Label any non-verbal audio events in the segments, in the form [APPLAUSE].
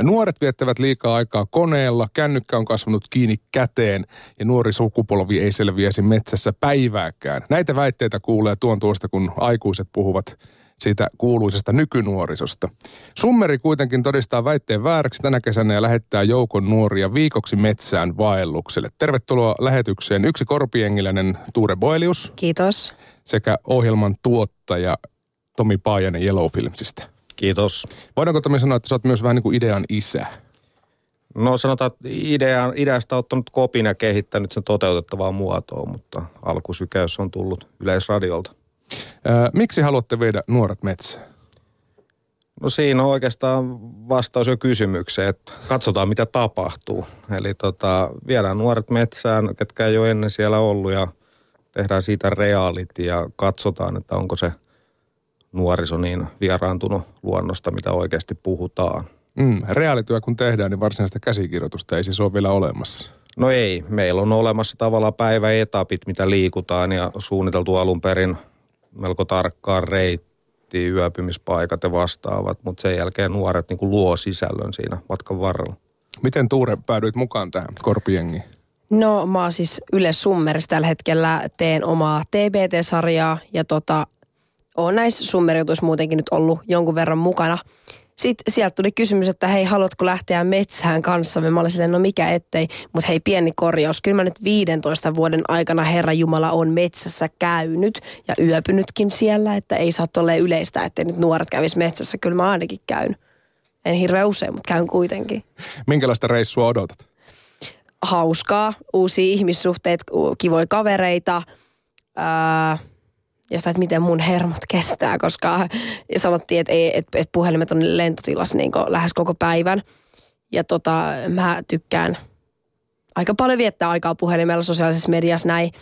Nuoret viettävät liikaa aikaa koneella, kännykkä on kasvanut kiinni käteen ja nuori sukupolvi ei selviäisi metsässä päivääkään. Näitä väitteitä kuulee tuon tuosta, kun aikuiset puhuvat siitä kuuluisesta nykynuorisosta. Summeri kuitenkin todistaa väitteen vääräksi tänä kesänä ja lähettää joukon nuoria viikoksi metsään vaellukselle. Tervetuloa lähetykseen yksi korpiengiläinen Tuure Boelius. Kiitos. Sekä ohjelman tuottaja Tomi Paajanen Yellow Filmsistä. Kiitos. Voidaanko Tomi sanoa, että sä oot myös vähän niin kuin idean isä? No sanotaan, että idea, ideasta ottanut kopin ja kehittänyt sen toteutettavaa muotoa, mutta alkusykäys on tullut yleisradiolta. Ää, miksi haluatte viedä nuoret metsään? No siinä on oikeastaan vastaus jo kysymykseen, että katsotaan mitä tapahtuu. Eli tota, viedään nuoret metsään, ketkä ei ole ennen siellä ollut ja tehdään siitä reality ja katsotaan, että onko se nuoriso niin vieraantunut luonnosta, mitä oikeasti puhutaan. Mm, reaalityö kun tehdään, niin varsinaista käsikirjoitusta ei siis ole vielä olemassa. No ei, meillä on olemassa tavallaan päiväetapit, mitä liikutaan ja suunniteltu alun perin melko tarkkaan reitti, yöpymispaikat ja vastaavat, mutta sen jälkeen nuoret niin kuin luo sisällön siinä matkan varrella. Miten Tuure päädyit mukaan tähän korpiengiin? No mä oon siis Yle Summerissa tällä hetkellä, teen omaa TBT-sarjaa ja tota, oon näissä summeriutuissa muutenkin nyt ollut jonkun verran mukana. Sitten sieltä tuli kysymys, että hei, haluatko lähteä metsään kanssa? Mä olin silleen, no mikä ettei. Mutta hei, pieni korjaus. Kyllä mä nyt 15 vuoden aikana Herra Jumala on metsässä käynyt ja yöpynytkin siellä, että ei saa tolleen yleistä, että nyt nuoret kävis metsässä. Kyllä mä ainakin käyn. En hirveän usein, mutta käyn kuitenkin. Minkälaista reissua odotat? Hauskaa, uusia ihmissuhteet, kivoja kavereita. Ää, ja sitä, että miten mun hermot kestää, koska sanottiin, että, ei, että, että puhelimet on lentotilassa niin lähes koko päivän. Ja tota, mä tykkään aika paljon viettää aikaa puhelimella sosiaalisessa mediassa näin.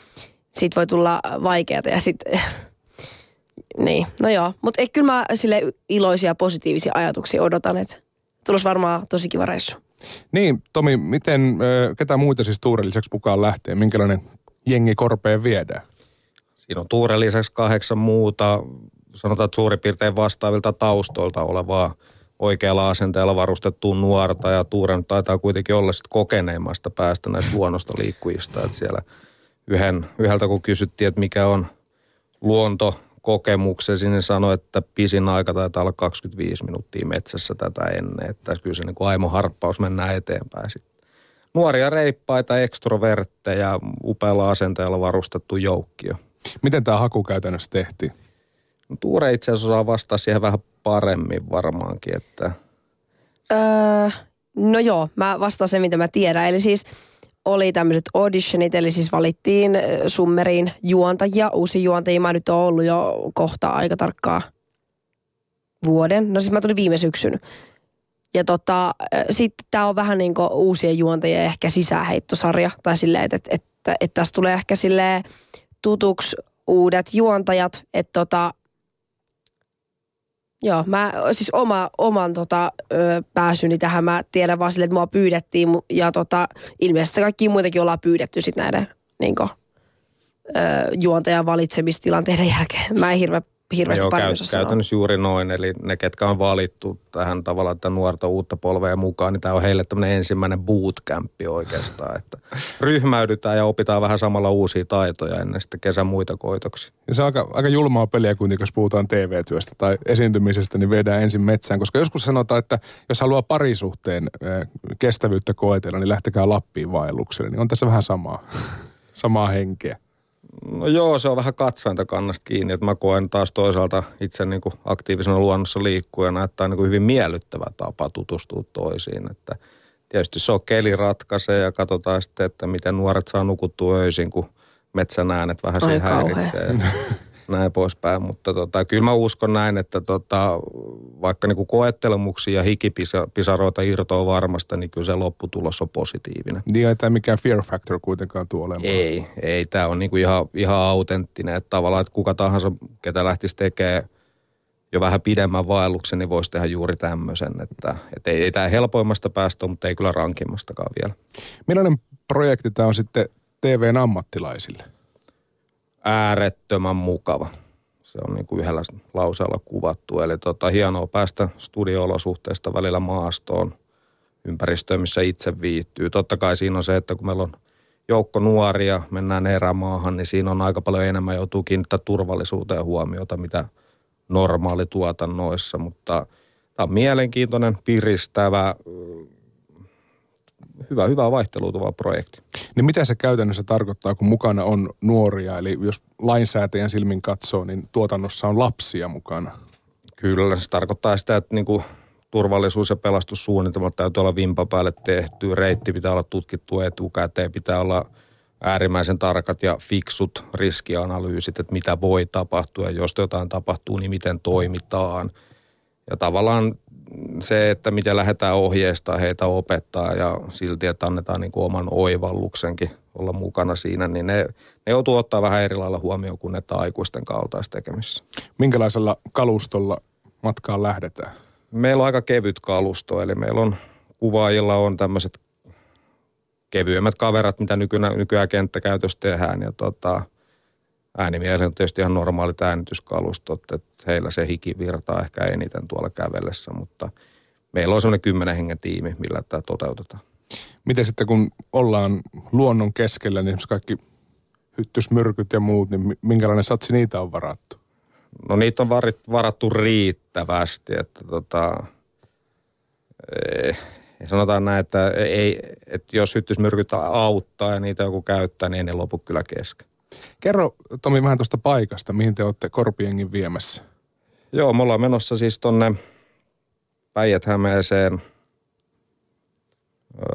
Siitä voi tulla vaikeata ja sitten [LAUGHS] niin, no joo. Mutta kyllä mä sille iloisia, positiivisia ajatuksia odotan, että tulos varmaan tosi kiva reissu. Niin, Tomi, miten, ketä muita siis Tuuren lisäksi lähtee? Minkälainen jengi korpeen viedään? Siinä on Tuuren lisäksi kahdeksan muuta, sanotaan, että suurin piirtein vastaavilta taustoilta olevaa oikealla asenteella varustettua nuorta ja Tuuren taitaa kuitenkin olla sitten kokeneimmasta päästä näistä luonnosta liikkujista. Että siellä yhden, yhdeltä kun kysyttiin, että mikä on luonto kokemuksesi, niin sanoi, että pisin aika taitaa olla 25 minuuttia metsässä tätä ennen. Että kyllä se niin kuin aimo harppaus mennään eteenpäin sitten. Nuoria reippaita, ekstrovertteja, upealla asenteella varustettu joukkio. Miten tämä haku käytännössä tehtiin? No, Tuure itse asiassa osaa vastata siihen vähän paremmin varmaankin, että... Öö, no joo, mä vastaan sen, mitä mä tiedän. Eli siis oli tämmöiset auditionit, eli siis valittiin summeriin juontajia, uusi juontajia. Mä nyt oon ollut jo kohta aika tarkkaa vuoden. No siis mä tulin viime syksyn. Ja tota, sitten tää on vähän niin kuin uusien juontajien ehkä sisäheittosarja. Tai silleen, että, että, että, että tässä tulee ehkä silleen tutuksi uudet juontajat, että tota, Joo, mä siis oma, oman tota, ö, pääsyni tähän mä tiedän vaan sille, että mua pyydettiin ja tota, ilmeisesti kaikki muitakin ollaan pyydetty sitten näiden niin kuin, ö, juontajan valitsemistilanteiden jälkeen. Mä en hirveä hirveästi Joo, paljon käy, Käytännössä juuri noin, eli ne, ketkä on valittu tähän tavallaan että nuorta uutta polvea mukaan, niin tämä on heille tämmöinen ensimmäinen bootcampi oikeastaan, että ryhmäydytään ja opitaan vähän samalla uusia taitoja ennen sitten kesän muita koitoksia. Ja se on aika, aika julmaa peliä kuitenkin, jos puhutaan TV-työstä tai esiintymisestä, niin viedään ensin metsään, koska joskus sanotaan, että jos haluaa parisuhteen kestävyyttä koetella, niin lähtekää Lappiin vaellukselle, niin on tässä vähän samaa, [LAUGHS] samaa henkeä. No joo, se on vähän kannasta kiinni, että mä koen taas toisaalta itse niin kuin aktiivisena luonnossa liikkujana, että on niin kuin hyvin miellyttävä tapa tutustua toisiin. Että tietysti se on keli ratkaisee ja katsotaan sitten, että miten nuoret saa nukuttua öisin, kun metsän äänet vähän siinä häiritsee. [LAUGHS] näin poispäin. Mutta tota, kyllä mä uskon näin, että tota, vaikka niin koettelemuksia ja hikipisaroita irtoaa varmasta, niin kyllä se lopputulos on positiivinen. Niin ei tämä mikään fear factor kuitenkaan tuo olemaan. Ei, ei. Tämä on niin kuin ihan, ihan autenttinen. Että tavallaan, että kuka tahansa, ketä lähtisi tekemään jo vähän pidemmän vaelluksen, niin voisi tehdä juuri tämmöisen. Että, että ei, ei tämä helpoimmasta päästä mutta ei kyllä rankimmastakaan vielä. Millainen projekti tämä on sitten TVn ammattilaisille? Äärettömän mukava. Se on niin kuin yhdellä lauseella kuvattu. Eli tota, hienoa päästä studio-olosuhteista välillä maastoon, ympäristöön, missä itse viihtyy. Totta kai siinä on se, että kun meillä on joukko nuoria, mennään erämaahan, niin siinä on aika paljon enemmän joutuu kiinnittää turvallisuuteen huomiota, mitä normaali tuotannoissa, mutta tämä on mielenkiintoinen, piristävä, hyvä, hyvä vaihtelutuva projekti. Niin mitä se käytännössä tarkoittaa, kun mukana on nuoria? Eli jos lainsäätäjän silmin katsoo, niin tuotannossa on lapsia mukana. Kyllä, se tarkoittaa sitä, että niin kuin turvallisuus- ja pelastussuunnitelmat täytyy olla vimpa päälle tehty, reitti pitää olla tutkittu etukäteen, pitää olla äärimmäisen tarkat ja fiksut riskianalyysit, että mitä voi tapahtua ja jos jotain tapahtuu, niin miten toimitaan. Ja tavallaan se, että miten lähdetään ohjeistaa heitä opettaa ja silti, että annetaan niin kuin oman oivalluksenkin olla mukana siinä, niin ne, ne joutuu ottaa vähän eri lailla huomioon kuin että aikuisten kaltaistekemissä. Minkälaisella kalustolla matkaan lähdetään? Meillä on aika kevyt kalusto, eli meillä on kuvaajilla on tämmöiset kevyemmät kaverat, mitä nykyään, nykyään kenttäkäytössä tehdään. Ja tota, äänimielellä on tietysti ihan normaalit äänityskalustot, että heillä se hiki virtaa ehkä eniten tuolla kävellessä, mutta meillä on semmoinen kymmenen hengen tiimi, millä tämä toteutetaan. Miten sitten kun ollaan luonnon keskellä, niin kaikki hyttysmyrkyt ja muut, niin minkälainen satsi niitä on varattu? No niitä on varattu riittävästi, että tota, ei, sanotaan näin, että, ei, että jos hyttysmyrkyt auttaa ja niitä joku käyttää, niin ne lopu kyllä kesken. Kerro Tomi vähän tuosta paikasta, mihin te olette Korpiengin viemässä. Joo, me ollaan menossa siis tonne Päijät-Hämeeseen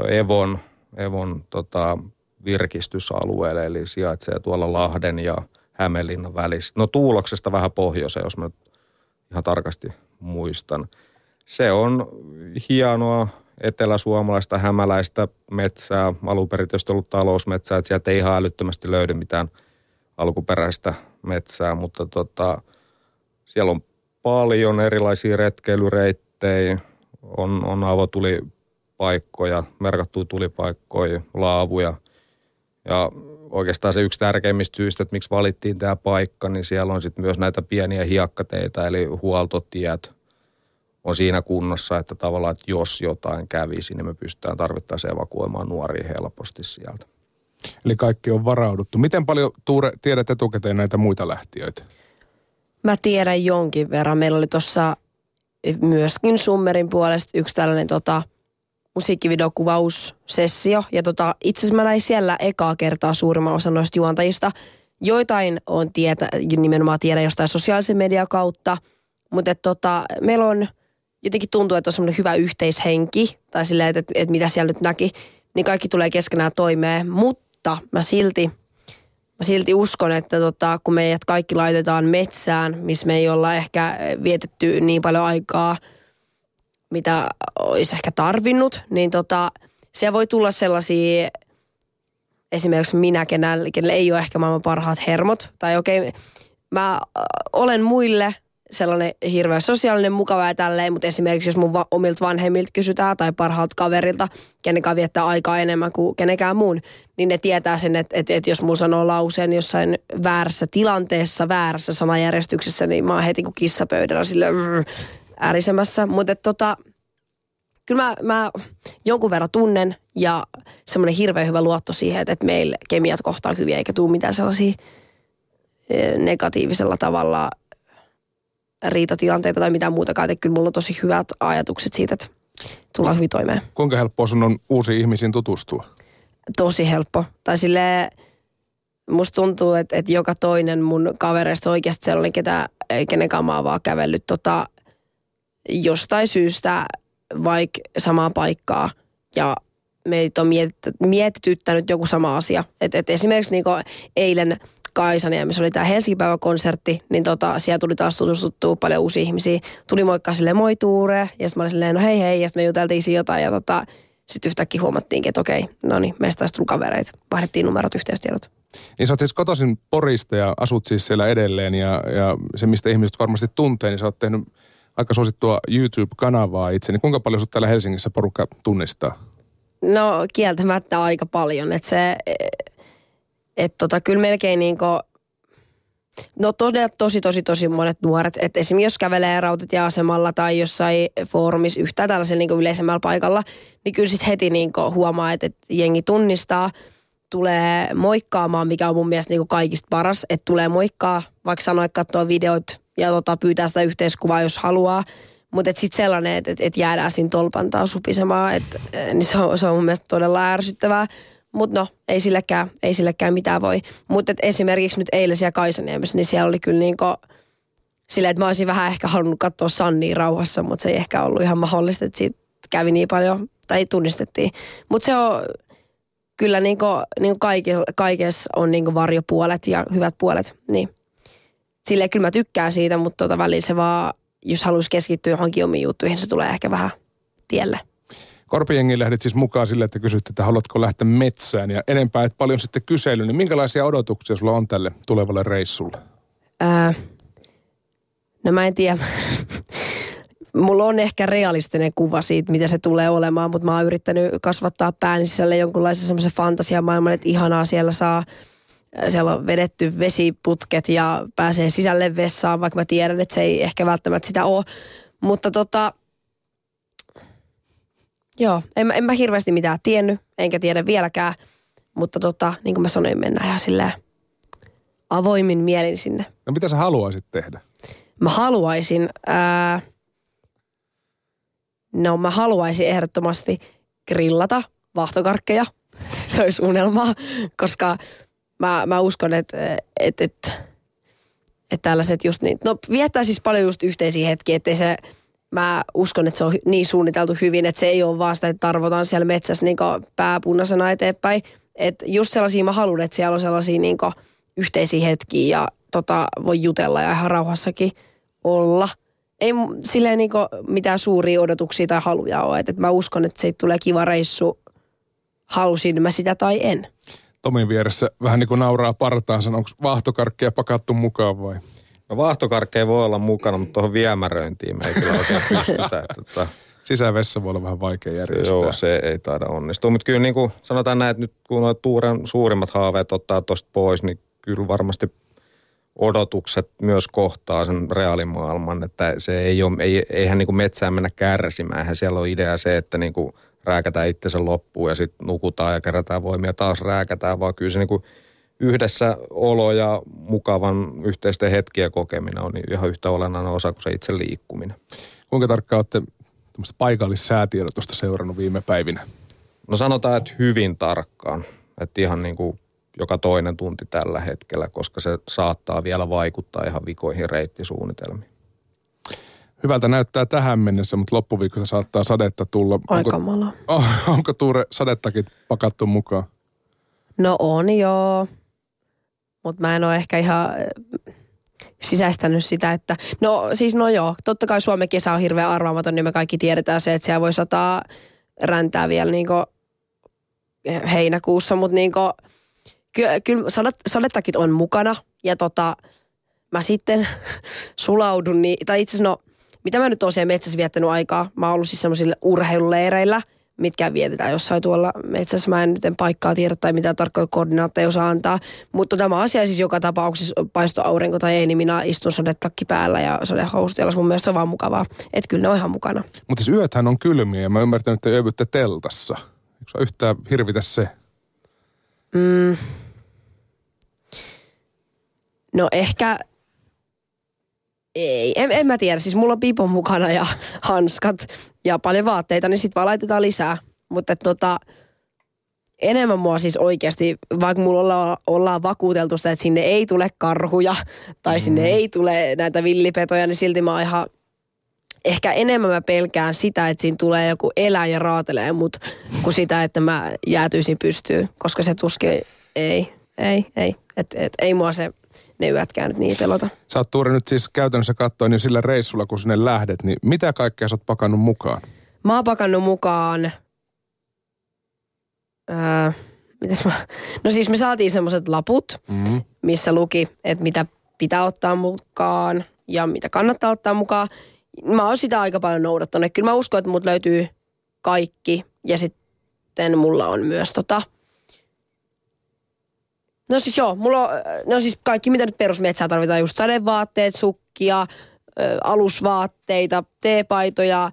Evon, Evon tota, virkistysalueelle, eli sijaitsee tuolla Lahden ja Hämeenlinnan välissä. No Tuuloksesta vähän pohjoiseen, jos mä ihan tarkasti muistan. Se on hienoa eteläsuomalaista hämäläistä metsää, alun ollut talousmetsää, että sieltä ei ihan älyttömästi löydy mitään alkuperäistä metsää, mutta tota, siellä on paljon erilaisia retkeilyreittejä, on, on avotulipaikkoja, merkattuja tulipaikkoja, laavuja ja oikeastaan se yksi tärkeimmistä syistä, että miksi valittiin tämä paikka, niin siellä on sitten myös näitä pieniä hiekkateitä, eli huoltotiet on siinä kunnossa, että tavallaan, että jos jotain kävisi, niin me pystytään tarvittaessa evakuoimaan nuoria helposti sieltä. Eli kaikki on varauduttu. Miten paljon, Tuure, tiedät etukäteen näitä muita lähtiöitä? Mä tiedän jonkin verran. Meillä oli tuossa myöskin Summerin puolesta yksi tällainen tota, musiikkivideokuvaussessio. Ja tota, itse asiassa mä näin siellä ekaa kertaa suurimman osan noista juontajista. Joitain on tietä, nimenomaan tiedä jostain sosiaalisen median kautta. Mutta tota, meillä on jotenkin tuntuu, että on semmoinen hyvä yhteishenki. Tai silleen, että, että, että mitä siellä nyt näki. Niin kaikki tulee keskenään toimeen. Mutta mä silti, mä silti uskon, että tota, kun meidät kaikki laitetaan metsään, missä me ei olla ehkä vietetty niin paljon aikaa – mitä olisi ehkä tarvinnut, niin tota, siellä voi tulla sellaisia, esimerkiksi minä, kenelle, kenelle ei ole ehkä maailman parhaat hermot, tai okei, okay, mä olen muille sellainen hirveä sosiaalinen, mukava ja tälleen, mutta esimerkiksi jos mun va- omilta vanhemmilta kysytään tai parhaalta kaverilta, kenekään viettää aikaa enemmän kuin kenenkään muun, niin ne tietää sen, että, että, että jos mulla sanoo lauseen jossain väärässä tilanteessa, väärässä sanajärjestyksessä, niin mä oon heti kuin kissapöydällä sille äärisemässä. Mutta tota, kyllä mä, mä jonkun verran tunnen ja semmoinen hirveän hyvä luotto siihen, että, että meillä kemiat kohtaa hyviä eikä tule mitään sellaisia e, negatiivisella tavalla riitatilanteita tai mitään muutakaan. Että kyllä mulla on tosi hyvät ajatukset siitä, että tullaan hyvin toimeen. Kuinka helppoa sun on uusiin ihmisiin tutustua? Tosi helppo. Tai silleen, musta tuntuu, että, että joka toinen mun kavereista oikeasti sellainen, ketä, kenen kamaa vaan kävellyt tota, jostain syystä vaikka samaa paikkaa ja meitä on mietityttänyt joku sama asia. Et, et esimerkiksi niin eilen Kaisania, missä oli tämä Helsingin konsertti, niin tota, siellä tuli taas tutustuttua paljon uusia ihmisiä. Tuli moikkaa silleen moi Tuure, ja sitten mä olin silleen, no hei hei, ja sitten me juteltiin siinä jotain, ja tota, sitten yhtäkkiä huomattiinkin, että okei, no niin, meistä taas tuli kavereita. Vaihdettiin numerot, yhteystiedot. Niin sä oot siis kotoisin Porista ja asut siis siellä edelleen, ja, ja se mistä ihmiset varmasti tuntee, niin sä oot tehnyt aika suosittua YouTube-kanavaa itse, niin kuinka paljon sut täällä Helsingissä porukka tunnistaa? No kieltämättä aika paljon, että se, että tota, kyllä melkein niinku, No todella tosi, tosi, tosi monet nuoret. Että esimerkiksi jos kävelee rautatieasemalla tai jossain foorumissa yhtään tällaisella niin yleisemmällä paikalla, niin kyllä sitten heti niin huomaa, että, että jengi tunnistaa, tulee moikkaamaan, mikä on mun mielestä niin kaikista paras, että tulee moikkaa, vaikka sanoa, että katsoo videot ja tota, pyytää sitä yhteiskuvaa, jos haluaa. Mutta sitten sellainen, että et, et jäädään siinä tolpantaa supisemaan, et, niin se on, se on mun mielestä todella ärsyttävää. Mutta no, ei silläkään, ei silläkään mitään voi. Mutta esimerkiksi nyt eilen siellä Kaisaniemessä, niin siellä oli kyllä niinku silleen, että mä olisin vähän ehkä halunnut katsoa Sannia rauhassa, mutta se ei ehkä ollut ihan mahdollista, että siitä kävi niin paljon, tai tunnistettiin. Mutta se on kyllä niinku, niinku kaikessa on niinku varjopuolet ja hyvät puolet, niin silleen kyllä mä tykkään siitä, mutta tota välillä se vaan, jos haluaisi keskittyä johonkin omiin juttuihin, se tulee ehkä vähän tielle. Korpijengi lähdit siis mukaan sille, että kysytte, että haluatko lähteä metsään ja enempää, että paljon sitten kysely, niin minkälaisia odotuksia sulla on tälle tulevalle reissulle? Ää, no mä en tiedä. [LAUGHS] Mulla on ehkä realistinen kuva siitä, mitä se tulee olemaan, mutta mä oon yrittänyt kasvattaa pään sisälle jonkunlaisen semmoisen fantasiamaailman, että ihanaa siellä saa siellä on vedetty vesiputket ja pääsee sisälle vessaan, vaikka mä tiedän, että se ei ehkä välttämättä sitä ole. Mutta tota, Joo, en, en mä hirveästi mitään tiennyt, enkä tiedä vieläkään. Mutta tota, niin kuin mä sanoin, mennään ihan silleen avoimin mielin sinne. No mitä sä haluaisit tehdä? Mä haluaisin, ää, no mä haluaisin ehdottomasti grillata vahtokarkkeja. [LAUGHS] Se olisi unelma, koska mä, mä uskon, että et, et, et tällaiset just niin, no viettää siis paljon just yhteisiä hetkiä, ettei se mä uskon, että se on niin suunniteltu hyvin, että se ei ole vaan sitä, että tarvotaan siellä metsässä niin pääpunaisena eteenpäin. Että just sellaisia mä haluan, että siellä on sellaisia niin yhteisiä hetkiä ja tota, voi jutella ja ihan rauhassakin olla. Ei silleen niin mitään suuria odotuksia tai haluja ole. Että mä uskon, että siitä tulee kiva reissu, halusin mä sitä tai en. Tomin vieressä vähän niin kuin nauraa partaansa, onko vahtokarkkeja pakattu mukaan vai? No vaahtokarkkeja voi olla mukana, mutta tuohon viemäröintiin me ei kyllä oikein [LAUGHS] pystytä. Että, tota, Sisävessä voi olla vähän vaikea järjestää. Joo, se ei taida onnistua. Mutta kyllä niin kuin sanotaan näin, että nyt kun nuo Tuuren suurimmat haaveet ottaa tuosta pois, niin kyllä varmasti odotukset myös kohtaa sen reaalimaailman, että se ei ole, ei, eihän niin kuin metsään mennä kärsimään. Eihän siellä on idea se, että niin kuin rääkätään itsensä loppuun ja sitten nukutaan ja kerätään voimia taas rääkätään, vaan kyllä se niin kuin yhdessä olo ja mukavan yhteisten hetkiä kokeminen on ihan yhtä olennainen osa kuin se itse liikkuminen. Kuinka tarkkaan olette paikallissäätiedotusta seurannut viime päivinä? No sanotaan, että hyvin tarkkaan. Että ihan niin kuin joka toinen tunti tällä hetkellä, koska se saattaa vielä vaikuttaa ihan vikoihin reittisuunnitelmiin. Hyvältä näyttää tähän mennessä, mutta loppuviikossa saattaa sadetta tulla. Aika onko, [LAUGHS] onko Tuure sadettakin pakattu mukaan? No on joo mutta mä en ole ehkä ihan äh, sisäistänyt sitä, että no siis no joo, totta kai Suomen kesä on hirveän arvaamaton, niin me kaikki tiedetään se, että siellä voi sataa räntää vielä niinku heinäkuussa, mutta niinku, kyllä ky, sadet, sadettakit on mukana ja tota, mä sitten [LAUGHS] sulaudun, niin, tai itse asiassa no, mitä mä nyt oon siellä metsässä viettänyt aikaa, mä oon ollut siis semmoisilla urheiluleireillä – mitkä vietetään jossain tuolla metsässä. Mä en nyt en paikkaa tiedä tai mitä tarkkoja koordinaatteja osaa antaa. Mutta tämä asia siis joka tapauksessa, paisto aurinko tai ei, niin minä istun sadetakki päällä ja sadehousut jalas. Mun mielestä se on vaan mukavaa. Että kyllä ne on ihan mukana. Mutta siis yöthän on kylmiä ja mä ymmärtän, että yövytte teltassa. Eikö yhtään hirvitä se? Mm. No ehkä ei, en, en mä tiedä. Siis mulla on piipon mukana ja [LAUGHS] hanskat ja paljon vaatteita, niin sitten vaan laitetaan lisää. Mutta tota, enemmän mua siis oikeasti, vaikka mulla olla, ollaan vakuuteltu sitä, että sinne ei tule karhuja tai mm. sinne ei tule näitä villipetoja, niin silti mä oon ihan ehkä enemmän mä pelkään sitä, että siinä tulee joku eläin ja raatelee mut, kuin sitä, että mä jäätyisin pystyyn, koska se tuskin ei, ei, ei. Et, et, ei mua se ne yötkään nyt niin pelota. Sä oot Tuuri nyt siis käytännössä katsoen jo sillä reissulla, kun sinne lähdet, niin mitä kaikkea sä oot pakannut mukaan? Mä oon pakannut mukaan... Öö, mitäs mä... No siis me saatiin semmoiset laput, mm-hmm. missä luki, että mitä pitää ottaa mukaan ja mitä kannattaa ottaa mukaan. Mä oon sitä aika paljon noudattanut. Kyllä mä uskon, että mut löytyy kaikki ja sitten mulla on myös tota – No siis joo, mulla on, no siis kaikki mitä nyt perusmetsää tarvitaan, just sadevaatteet, sukkia, alusvaatteita, teepaitoja,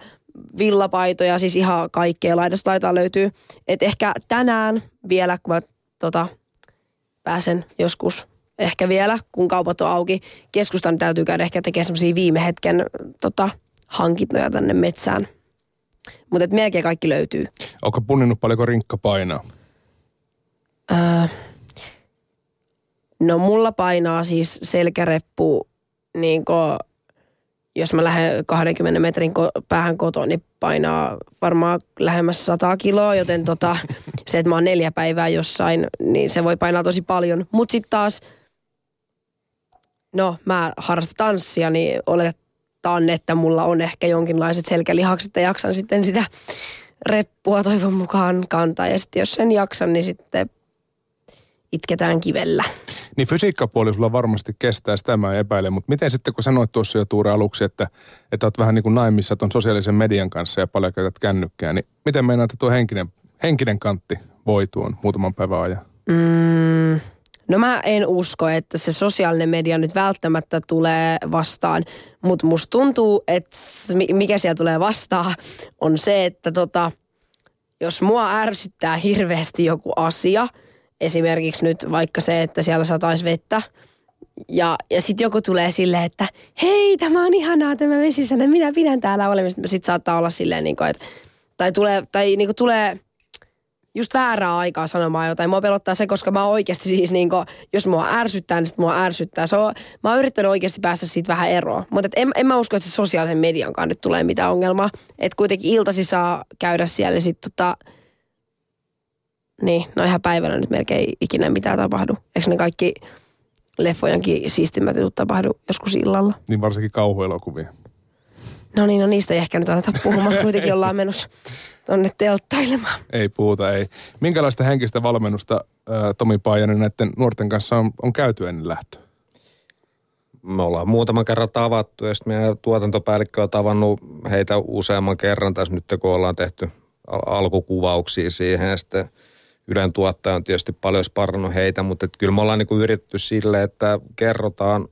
villapaitoja, siis ihan kaikkea laidasta laitaa löytyy. Et ehkä tänään vielä, kun mä tota, pääsen joskus ehkä vielä, kun kaupat on auki, keskustan täytyy käydä ehkä tekemään semmoisia viime hetken tota, hankintoja tänne metsään. Mutta melkein kaikki löytyy. Onko punninnut paljonko rinkka painaa? Öö, no mulla painaa siis selkäreppu, niin jos mä lähden 20 metrin ko- päähän kotoa, niin painaa varmaan lähemmäs 100 kiloa, joten tota, [LAUGHS] se, että mä oon neljä päivää jossain, niin se voi painaa tosi paljon. Mutta sitten taas, no mä harrastan tanssia, niin oletetaan, että mulla on ehkä jonkinlaiset selkälihakset, että jaksan sitten sitä reppua toivon mukaan kantaa. Ja sitten jos sen jaksan, niin sitten itketään kivellä. Niin fysiikkapuoli sulla varmasti kestää, sitä mä epäilen, mutta miten sitten kun sanoit tuossa jo Tuure aluksi, että, että oot vähän niin kuin naimissa ton sosiaalisen median kanssa ja paljon käytät kännykkää, niin miten meinaat, että tuo henkinen, henkinen kantti voi tuon muutaman päivän ajan? Mm, no mä en usko, että se sosiaalinen media nyt välttämättä tulee vastaan, mutta musta tuntuu, että mikä siellä tulee vastaan on se, että tota, jos mua ärsyttää hirveästi joku asia – esimerkiksi nyt vaikka se, että siellä sataisi vettä. Ja, ja sitten joku tulee silleen, että hei, tämä on ihanaa tämä vesisänne, minä pidän täällä olemista. Sitten saattaa olla silleen, niin kuin, että, tai tulee, tai niin kuin tulee just väärää aikaa sanomaan jotain. Mua pelottaa se, koska mä oikeasti siis niin kuin, jos mua ärsyttää, niin sit mua ärsyttää. Se on, mä oon yrittänyt oikeasti päästä siitä vähän eroon. Mutta en, en mä usko, että se sosiaalisen mediankaan nyt tulee mitään ongelmaa. Että kuitenkin iltasi saa käydä siellä ja sitten tota, niin, no ihan päivänä nyt melkein ikinä mitään tapahdu. Eikö ne kaikki leffojankin siistimmät jutut tapahdu joskus illalla? Niin varsinkin kauhuelokuvia. No niin, no niistä ei ehkä nyt aleta puhumaan. [LAUGHS] Kuitenkin ollaan menossa tonne telttailemaan. Ei puhuta, ei. Minkälaista henkistä valmennusta äh, Tomi Paajanen näiden nuorten kanssa on, on käyty ennen lähtöä? Me ollaan muutaman kerran tavattu ja sitten meidän tuotantopäällikkö on tavannut heitä useamman kerran tässä nyt, kun ollaan tehty al- alkukuvauksia siihen ja sitten – Ylen tuottaja on tietysti paljon sparrannut heitä, mutta että kyllä me ollaan niin yritetty sille, että kerrotaan,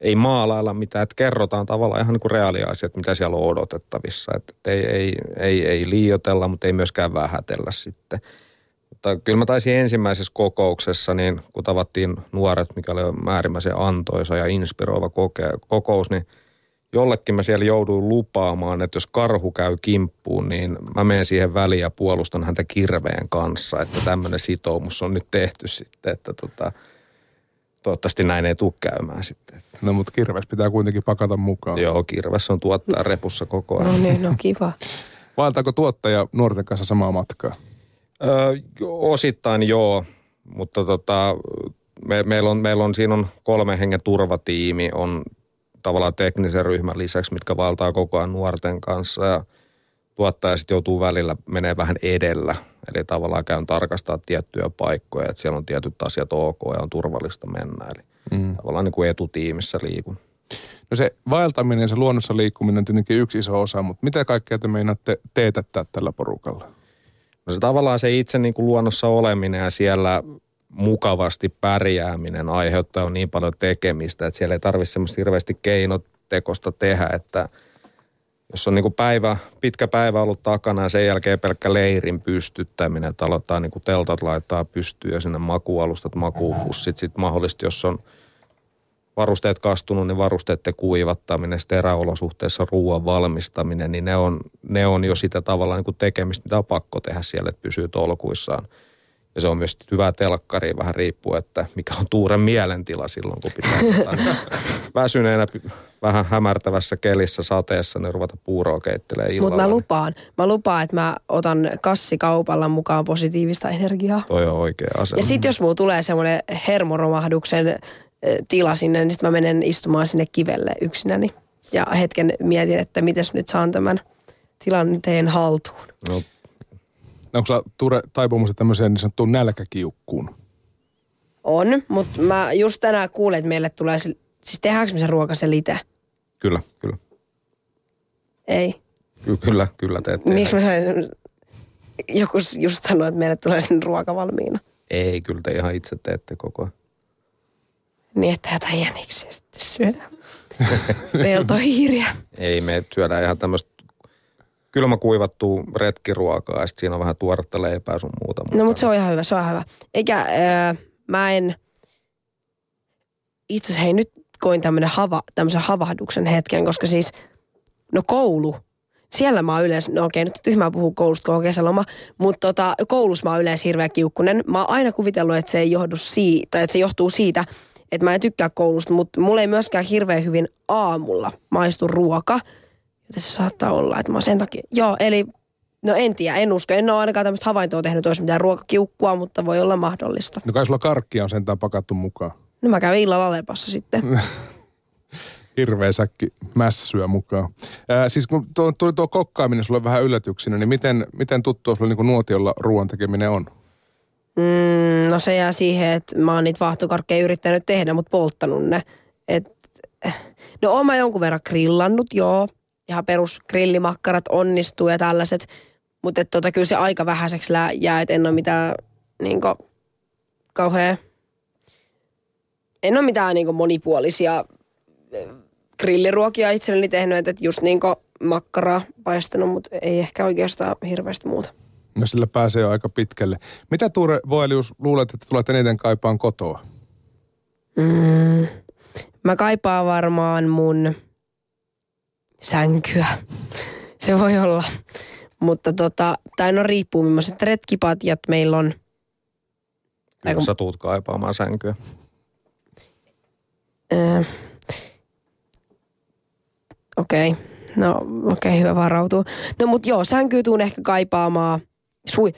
ei maalailla mitään, että kerrotaan tavallaan ihan niin kuin reaaliasiat, mitä siellä on odotettavissa. Että ei, ei, ei, ei liiotella, mutta ei myöskään vähätellä sitten. Mutta kyllä mä taisin ensimmäisessä kokouksessa, niin kun tavattiin nuoret, mikä oli äärimmäisen antoisa ja inspiroiva koke- kokous, niin – jollekin mä siellä jouduin lupaamaan, että jos karhu käy kimppuun, niin mä menen siihen väliin ja puolustan häntä kirveen kanssa, että tämmöinen sitoumus on nyt tehty sitten, että tota, toivottavasti näin ei tule käymään sitten. No mutta kirves pitää kuitenkin pakata mukaan. Joo, kirves on tuottaa repussa koko ajan. No niin, no kiva. [LAUGHS] Vaeltaako tuottaja nuorten kanssa samaa matkaa? Öö, osittain joo, mutta tota, me, meillä, on, meillä on, siinä on kolme hengen turvatiimi, on tavallaan teknisen ryhmän lisäksi, mitkä valtaa koko ajan nuorten kanssa ja tuottaja sitten joutuu välillä menee vähän edellä. Eli tavallaan käyn tarkastaa tiettyjä paikkoja, että siellä on tietyt asiat ok ja on turvallista mennä. Eli mm. tavallaan niin kuin etutiimissä liikun. No se vaeltaminen ja se luonnossa liikkuminen on tietenkin yksi iso osa, mutta mitä kaikkea te meinaatte teetättää tällä porukalla? No se tavallaan se itse niin kuin luonnossa oleminen ja siellä mukavasti pärjääminen aiheuttaa niin paljon tekemistä, että siellä ei tarvitse semmoista hirveästi keinotekosta tehdä, että jos on niin kuin päivä, pitkä päivä ollut takana ja sen jälkeen pelkkä leirin pystyttäminen, että aloittaa niin kuin teltat laittaa pystyyn ja sinne makualustat, makuupussit, sitten mahdollisesti jos on varusteet kastunut, niin varusteiden kuivattaminen, sitten eräolosuhteessa ruoan valmistaminen, niin ne on, ne on jo sitä tavalla niin kuin tekemistä, mitä on pakko tehdä siellä, että pysyy tolkuissaan. Ja se on myös hyvä telkkari, vähän riippuu, että mikä on Tuuren mielentila silloin, kun pitää tota, niin [LAUGHS] väsyneenä vähän hämärtävässä kelissä sateessa, niin ruveta puuroa keittelee illalla. Mutta mä lupaan, mä lupaan, että mä otan kassikaupalla mukaan positiivista energiaa. Toi on oikea asema. Ja sitten jos mulla tulee semmoinen hermoromahduksen eh, tila sinne, niin sitten mä menen istumaan sinne kivelle yksinäni. Ja hetken mietin, että miten nyt saan tämän tilanteen haltuun. No Onko sulla Ture taipumus tämmöiseen niin sanottuun nälkäkiukkuun? On, mutta mä just tänään kuulin, että meille tulee, siis tehdäänkö me se ruoka se lite? Kyllä, kyllä. Ei. Ky- kyllä, kyllä teet. Miksi mä sain, joku just sanoi, että meille tulee sen ruoka valmiina. Ei, kyllä te ihan itse teette koko ajan. Niin, että jotain jäniksiä sitten syödään. [LAUGHS] Peltohiiriä. Ei, me syödään ihan tämmöistä kylmäkuivattua retkiruokaa ja sitten siinä on vähän tuoretta leipää sun muuta. No mutta se on ihan hyvä, se on ihan hyvä. Eikä öö, mä en, itse asiassa hei nyt koin tämmönen hava, tämmöisen havahduksen hetken, koska siis, no koulu, siellä mä oon yleensä, no okei, nyt tyhmää puhuu koulusta, kun on kesäloma, mutta tota, koulussa mä oon yleensä hirveä kiukkunen. Mä oon aina kuvitellut, että se ei johdu siitä, että se johtuu siitä, että mä en tykkää koulusta, mutta mulla ei myöskään hirveän hyvin aamulla maistu ruoka. Joten se saattaa olla, että mä sen takia, joo, eli No en tiedä, en usko. En ole ainakaan tämmöistä havaintoa tehnyt, että olisi mitään ruokakiukkua, mutta voi olla mahdollista. No kai sulla karkkia on sentään pakattu mukaan. No mä kävin illalla Alepassa sitten. [LAUGHS] Hirveä säkki mässyä mukaan. Ää, siis kun tuo, tuli tuo kokkaaminen sulle vähän yllätyksenä, niin miten, miten tuttua sulle niin nuotiolla ruoan tekeminen on? Mm, no se jää siihen, että mä oon niitä vaahtokarkkeja yrittänyt tehdä, mutta polttanut ne. Et, no oon mä jonkun verran grillannut, joo. Ihan perus grillimakkarat onnistuu ja tällaiset. Mutta tota, kyllä se aika vähäiseksi jää, että en ole mitään niinku, kauhean... En ole mitään niinku, monipuolisia grilliruokia itselleni tehnyt, että just niinku makkaraa paistanut, mutta ei ehkä oikeastaan hirveästi muuta. No sillä pääsee jo aika pitkälle. Mitä Tuure Voelius luulet, että tulet eniten kaipaan kotoa? Mm, mä kaipaan varmaan mun sänkyä. Se voi olla. Mutta tota, tai no riippuu millaiset retkipatjat meillä on. Kyllä kun... sä tuut kaipaamaan sänkyä. Öö, Okei. Okay. No okei, okay, hyvä varautua. No mut joo, sänkyy tuun ehkä kaipaamaan. Sui.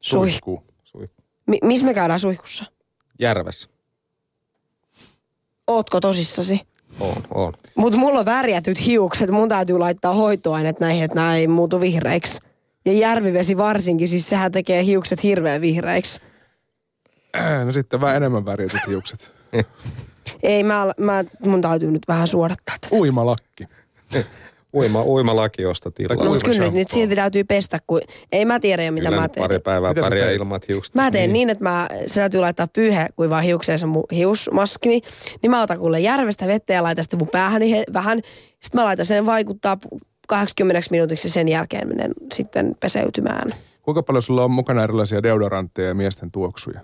Sui. Suihku. Suihku. Mi- missä me käydään suihkussa? Järvessä. Ootko tosissasi? On, on. Mutta mulla on värjätyt hiukset. Mun täytyy laittaa hoitoaineet näihin, että nämä ei muutu vihreiksi. Ja järvivesi varsinkin, siis sehän tekee hiukset hirveän vihreiksi. No sitten vähän enemmän värjätyt hiukset. ei, mä, mä, mun täytyy nyt vähän suodattaa tätä. Uimalakki. Uima, uimalaki josta tilaa. No, mutta kyllä nyt, nyt silti täytyy pestä, kun ei mä tiedä jo mitä Kyllä mä teen. pari päivää mitä paria ilmat hiukset. Mä teen niin, niin että mä, se täytyy laittaa pyyhe kuivaa hiukseen se mun hiusmaskini. Niin mä otan kuule järvestä vettä ja laitan sitten mun päähäni he, vähän. Sitten mä laitan sen vaikuttaa 80 minuutiksi ja sen jälkeen menen sitten peseytymään. Kuinka paljon sulla on mukana erilaisia deodorantteja ja miesten tuoksuja?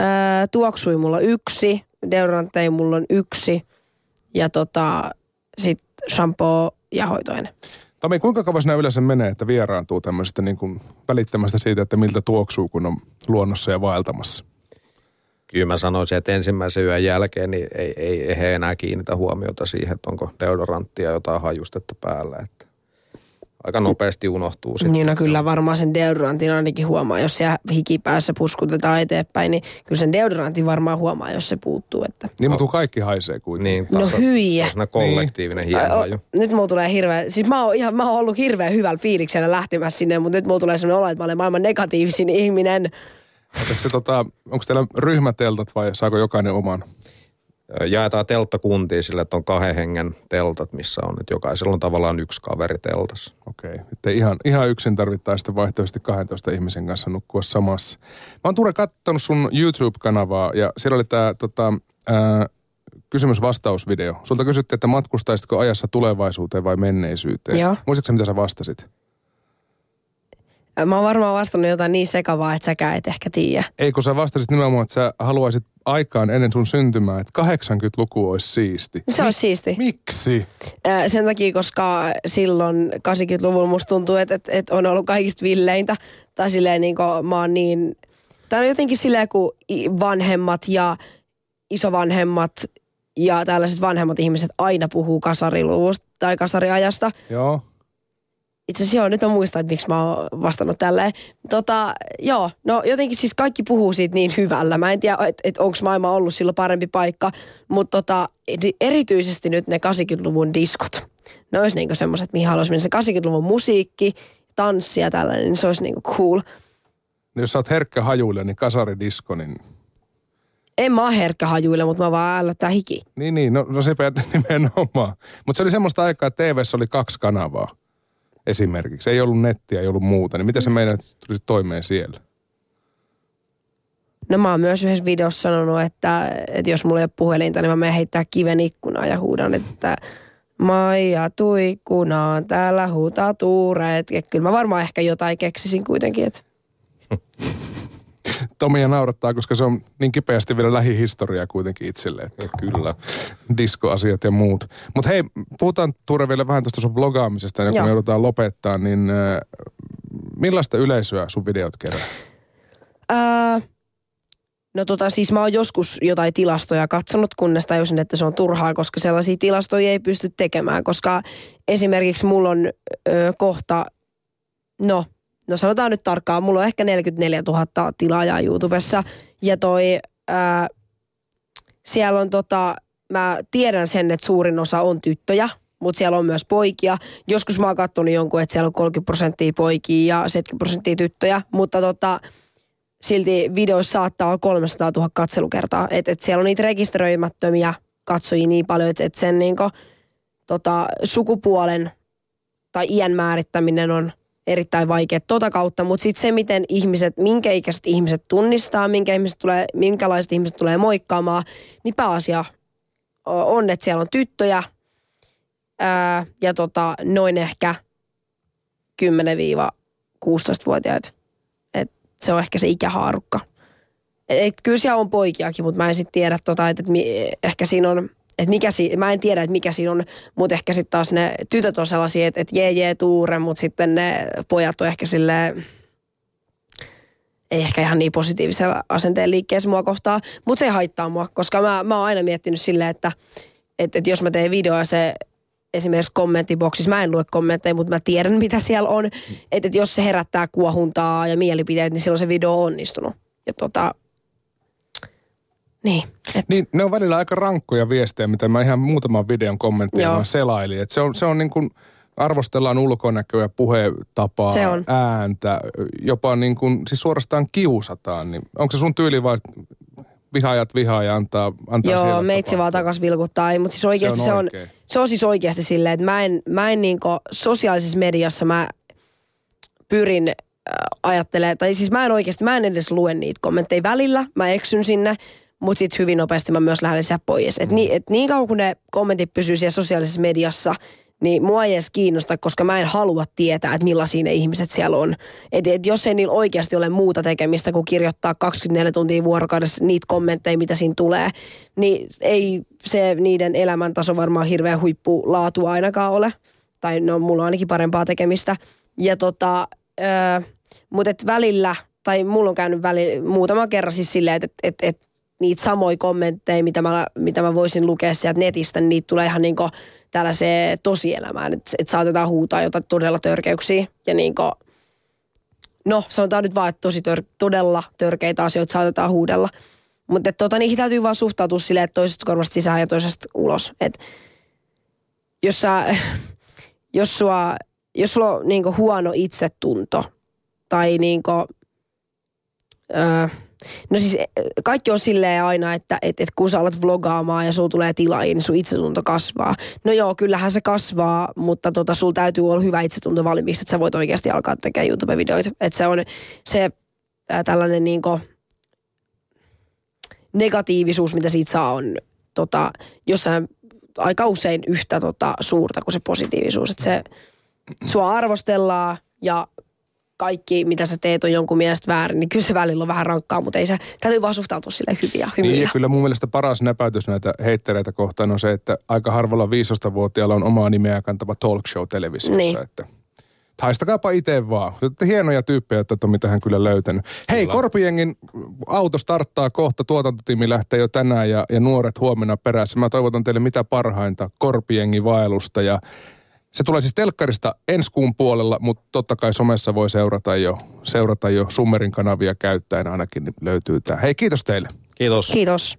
Öö, tuoksui mulla yksi, deodorantteja mulla on yksi ja tota, sit shampoo ja hoitoaine. Tami, kuinka kauan sinä yleensä menee, että vieraantuu tämmöisestä niin kuin välittämästä siitä, että miltä tuoksuu, kun on luonnossa ja vaeltamassa? Kyllä mä sanoisin, että ensimmäisen yön jälkeen niin ei, ei, ei he enää kiinnitä huomiota siihen, että onko deodoranttia jotain hajustetta päällä. Että aika nopeasti unohtuu sitten. Niin no kyllä varmaan sen deodorantin ainakin huomaa, jos siellä hikipäässä puskutetaan eteenpäin, niin kyllä sen deodorantin varmaan huomaa, jos se puuttuu. Että... Niin, mutta kaikki haisee kuitenkin. Niin, no hyviä. kollektiivinen niin. hieno haju. Nyt mulla tulee hirveä, siis mä oon, ihan, mä oon ollut hirveän hyvällä fiiliksellä lähtemässä sinne, mutta nyt mulla tulee sellainen olo, että mä olen maailman negatiivisin ihminen. Onko, se, tota, onko teillä ryhmäteltat vai saako jokainen oman? Jaetaan telttakuntiin sille, että on kahden hengen teltat, missä on, että jokaisella on tavallaan yksi kaveri teltas. Okei, okay. että ihan, ihan yksin tarvittaa sitten vaihtoehtoisesti 12 ihmisen kanssa nukkua samassa. Mä oon Ture kattonut sun YouTube-kanavaa ja siellä oli tää tota, ää, kysymys-vastausvideo. Sulta kysyttiin, että matkustaisitko ajassa tulevaisuuteen vai menneisyyteen. Joo. Muistatko mitä sä vastasit? Mä oon varmaan vastannut jotain niin sekavaa, että säkään et ehkä tiedä. Ei, kun sä vastasit nimenomaan, että sä haluaisit aikaan ennen sun syntymää, että 80-luku olisi siisti. Se olisi siisti. Miksi? Äh, sen takia, koska silloin 80-luvulla musta tuntuu, että, että, että on ollut kaikista villeintä. Tai silleen niin kuin mä oon niin... Tämä on jotenkin silleen, kun vanhemmat ja isovanhemmat ja tällaiset vanhemmat ihmiset aina puhuu kasariluvusta tai kasariajasta. Joo. Itse asiassa joo, nyt mä muistan, että miksi mä oon vastannut tälleen. Tota, joo, no jotenkin siis kaikki puhuu siitä niin hyvällä. Mä en tiedä, että et onko maailma ollut silloin parempi paikka, mutta tota, erityisesti nyt ne 80-luvun diskot. Ne olisi niinku semmoiset, mihin haluaisi mennä. Se 80-luvun musiikki, tanssi ja tällainen, niin se olisi niinku cool. No jos sä oot herkkä hajuille, niin kasaridisko, niin... En mä herkkä hajuille, mutta mä vaan ällöttää hiki. Niin, niin, no, no se [LAUGHS] nimenomaan. Mutta se oli semmoista aikaa, että tv oli kaksi kanavaa esimerkiksi. Ei ollut nettiä, ei ollut muuta. Niin miten se meidän tulisi toimeen siellä? No mä oon myös yhdessä videossa sanonut, että, että jos mulla ei ole puhelinta, niin mä menen heittää kiven ikkunaan ja huudan, että Maija tuikkunaan, täällä huutaa tuureet. Ja kyllä mä varmaan ehkä jotain keksisin kuitenkin, että [LAUGHS] Tomia naurattaa, koska se on niin kipeästi vielä lähihistoriaa kuitenkin itselle. Että Kyllä. diskoasiat ja muut. Mutta hei, puhutaan Tuure vielä vähän tuosta sun vlogaamisesta, ja kun Joo. me joudutaan lopettaa, niin äh, millaista yleisöä sun videot kerää? Ää, no tota siis mä oon joskus jotain tilastoja katsonut, kunnes tajusin, että se on turhaa, koska sellaisia tilastoja ei pysty tekemään, koska esimerkiksi mulla on ö, kohta, no, no sanotaan nyt tarkkaan, mulla on ehkä 44 000 tilaajaa YouTubessa ja toi, ää, siellä on tota, mä tiedän sen, että suurin osa on tyttöjä, mutta siellä on myös poikia. Joskus mä oon katsonut jonkun, että siellä on 30 prosenttia poikia ja 70 prosenttia tyttöjä, mutta tota, silti videoissa saattaa olla 300 000 katselukertaa. Että et siellä on niitä rekisteröimättömiä katsojia niin paljon, että et sen niinku, tota, sukupuolen tai iän määrittäminen on erittäin vaikea tota kautta, mutta sitten se, miten ihmiset, minkä ikäiset ihmiset tunnistaa, minkä ihmiset tulee, minkälaiset ihmiset tulee moikkaamaan, niin pääasia on, että siellä on tyttöjä ää, ja tota, noin ehkä 10-16-vuotiaita. Et se on ehkä se ikähaarukka. Et, et, kyllä siellä on poikiakin, mutta mä en sitten tiedä, tota, että et, ehkä siinä on, että mikä si- mä en tiedä, että mikä siinä on, mutta ehkä sitten taas ne tytöt on sellaisia, että et jee jee tuure, mutta sitten ne pojat on ehkä silleen, ei ehkä ihan niin positiivisella asenteen liikkeessä mua kohtaa, mutta se haittaa mua, koska mä, mä oon aina miettinyt silleen, että et, et jos mä teen videoa se esimerkiksi kommenttiboksissa, mä en lue kommentteja, mutta mä tiedän mitä siellä on, että et jos se herättää kuohuntaa ja mielipiteet, niin silloin se video on onnistunut. Ja tota, niin, et, Niin, ne on välillä aika rankkoja viestejä, mitä mä ihan muutaman videon kommentteja vaan selailin. Et se on, se on niin kuin, arvostellaan ulkonäköä, puhetapaa, Se on. ääntä, jopa niin kuin, siis suorastaan kiusataan. Niin onko se sun tyyli vai vihaajat vihaa ja antaa, antaa joo, meitsi tapahtua? vaan takas vilkuttaa. Mutta siis oikeasti se on, oikein. se on siis oikeasti silleen, että mä en, mä en niinku sosiaalisessa mediassa mä pyrin äh, ajattelee, tai siis mä en oikeasti, mä en edes lue niitä kommentteja välillä, mä eksyn sinne, mutta sitten hyvin nopeasti mä myös lähden sieltä pois. Et, niin, et niin kauan kun ne kommentit pysyy siellä sosiaalisessa mediassa, niin mua ei edes kiinnosta, koska mä en halua tietää, että millaisia ne ihmiset siellä on. Et, et jos ei niillä oikeasti ole muuta tekemistä kuin kirjoittaa 24 tuntia vuorokaudessa niitä kommentteja, mitä siinä tulee, niin ei se niiden elämäntaso varmaan hirveän huippulaatu ainakaan ole. Tai no, mulla on ainakin parempaa tekemistä. Ja tota, öö, mutta välillä, tai mulla on käynyt väli, muutama kerran siis silleen, että et, et, et niitä samoja kommentteja, mitä mä, mitä mä voisin lukea sieltä netistä, niin niitä tulee ihan niinku tällaiseen tosielämään, että et saatetaan huutaa jotain todella törkeyksiä ja niinku, no sanotaan nyt vaan, että tosi tör, todella törkeitä asioita saatetaan huudella. Mutta tota, niihin täytyy vaan suhtautua silleen, että toisesta korvasta sisään ja toisesta ulos. Et jos sä, [LAUGHS] jos sua, jos sulla on niinku huono itsetunto tai niinku, öö, no siis eh, kaikki on silleen aina, että et, et kun sä alat vlogaamaan ja sulla tulee tilaajia, niin sun itsetunto kasvaa. No joo, kyllähän se kasvaa, mutta tota, sulla täytyy olla hyvä itsetunto valmiiksi, että sä voit oikeasti alkaa tekemään YouTube-videoita. Että se on se ää, tällainen niinku negatiivisuus, mitä siitä saa, on tota, jossain aika usein yhtä tota, suurta kuin se positiivisuus. Että se sua arvostellaan ja kaikki, mitä sä teet, on jonkun mielestä väärin, niin kyllä se välillä on vähän rankkaa, mutta ei se, täytyy vaan suhtautua sille hyviä Niin, hymyillä. ja kyllä mun mielestä paras näpäytys näitä heittereitä kohtaan on se, että aika harvalla 15-vuotiaalla on omaa nimeä kantava talk show televisiossa. Niin. Että haistakaapa itse vaan. Hienoja tyyppejä, että on tähän kyllä löytänyt. Hei, Kyllä. Korpijengin auto starttaa kohta, tuotantotiimi lähtee jo tänään ja, ja nuoret huomenna perässä. Mä toivotan teille mitä parhainta Korpijengin vaellusta ja se tulee siis telkkarista ensi kuun puolella, mutta totta kai somessa voi seurata jo, seurata jo Summerin kanavia käyttäen ainakin niin löytyy tämä. Hei, kiitos teille. Kiitos. Kiitos.